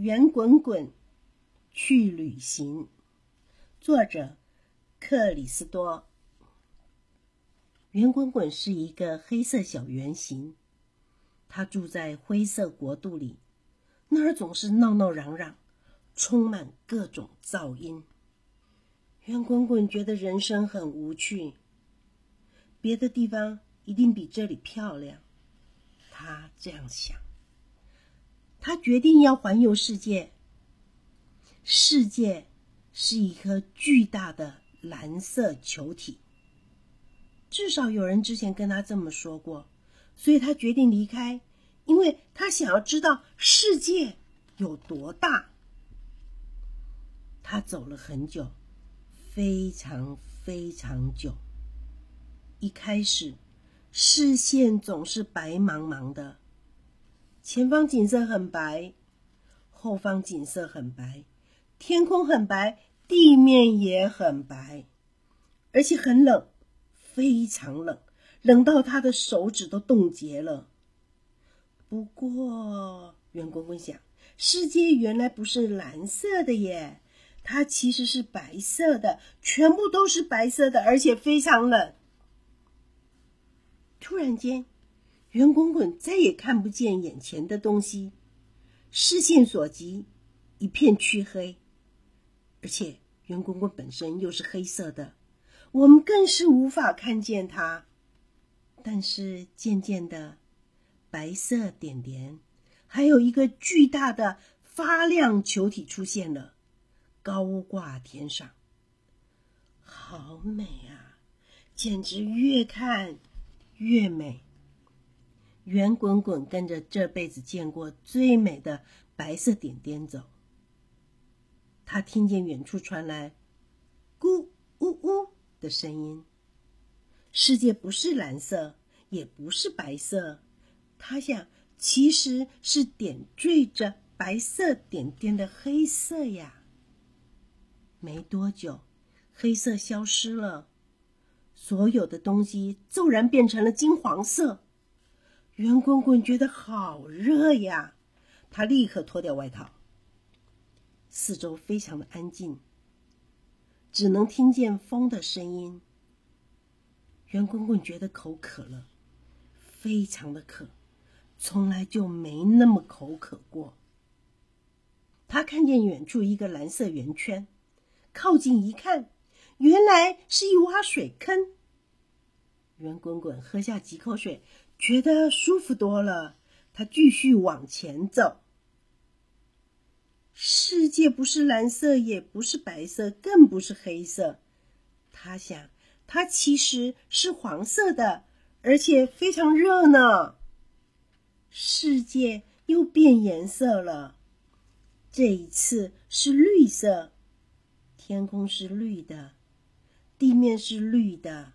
圆滚滚去旅行》，作者克里斯多。圆滚滚是一个黑色小圆形，它住在灰色国度里，那儿总是闹闹嚷嚷，充满各种噪音。圆滚滚觉得人生很无趣，别的地方一定比这里漂亮，他这样想。他决定要环游世界。世界是一颗巨大的蓝色球体，至少有人之前跟他这么说过，所以他决定离开，因为他想要知道世界有多大。他走了很久，非常非常久。一开始，视线总是白茫茫的。前方景色很白，后方景色很白，天空很白，地面也很白，而且很冷，非常冷，冷到他的手指都冻结了。不过，圆滚滚想，世界原来不是蓝色的耶，它其实是白色的，全部都是白色的，而且非常冷。突然间。圆滚滚再也看不见眼前的东西，视线所及，一片黢黑。而且圆滚滚本身又是黑色的，我们更是无法看见它。但是渐渐的，白色点点，还有一个巨大的发亮球体出现了，高挂天上。好美啊！简直越看越美。圆滚滚跟着这辈子见过最美的白色点点走，他听见远处传来“咕呜呜”的声音。世界不是蓝色，也不是白色，他想，其实是点缀着白色点点的黑色呀。没多久，黑色消失了，所有的东西骤然变成了金黄色。圆滚滚觉得好热呀，他立刻脱掉外套。四周非常的安静，只能听见风的声音。圆滚滚觉得口渴了，非常的渴，从来就没那么口渴过。他看见远处一个蓝色圆圈，靠近一看，原来是一洼水坑。圆滚滚喝下几口水。觉得舒服多了，他继续往前走。世界不是蓝色，也不是白色，更不是黑色。他想，它其实是黄色的，而且非常热呢。世界又变颜色了，这一次是绿色，天空是绿的，地面是绿的，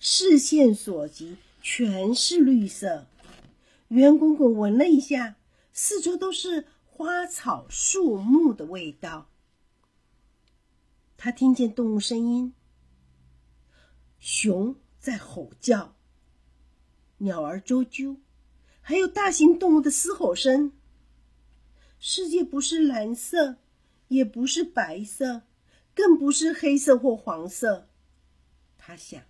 视线所及。全是绿色，圆滚滚闻了一下，四周都是花草树木的味道。他听见动物声音，熊在吼叫，鸟儿啾啾，还有大型动物的嘶吼声。世界不是蓝色，也不是白色，更不是黑色或黄色。他想。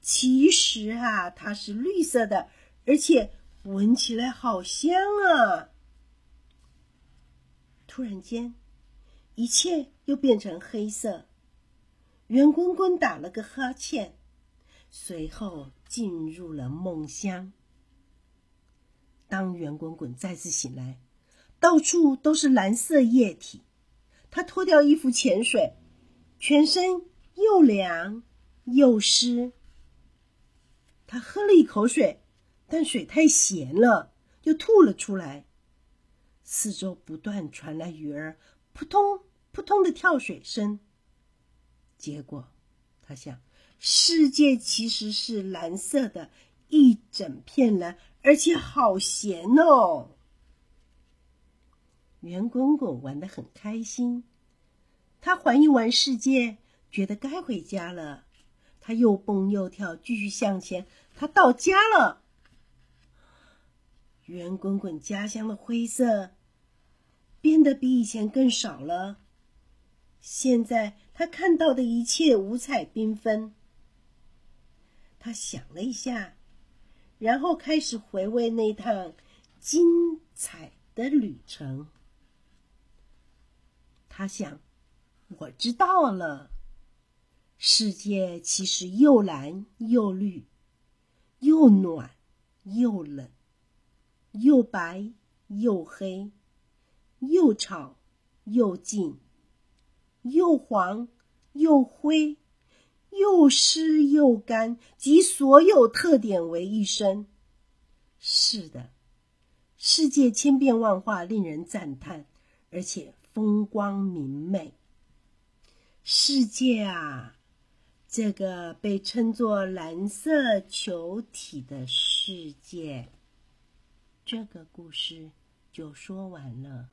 其实啊，它是绿色的，而且闻起来好香啊！突然间，一切又变成黑色。圆滚滚打了个哈欠，随后进入了梦乡。当圆滚滚再次醒来，到处都是蓝色液体。他脱掉衣服潜水，全身又凉又湿。他喝了一口水，但水太咸了，又吐了出来。四周不断传来鱼儿扑通扑通的跳水声。结果，他想，世界其实是蓝色的，一整片蓝，而且好咸哦。圆滚滚玩得很开心，他环游完世界，觉得该回家了。他又蹦又跳，继续向前。他到家了。圆滚滚家乡的灰色变得比以前更少了。现在他看到的一切五彩缤纷。他想了一下，然后开始回味那趟精彩的旅程。他想：“我知道了，世界其实又蓝又绿，又暖又冷，又白又黑，又吵又静，又黄又灰。”又湿又干，集所有特点为一身。是的，世界千变万化，令人赞叹，而且风光明媚。世界啊，这个被称作蓝色球体的世界，这个故事就说完了。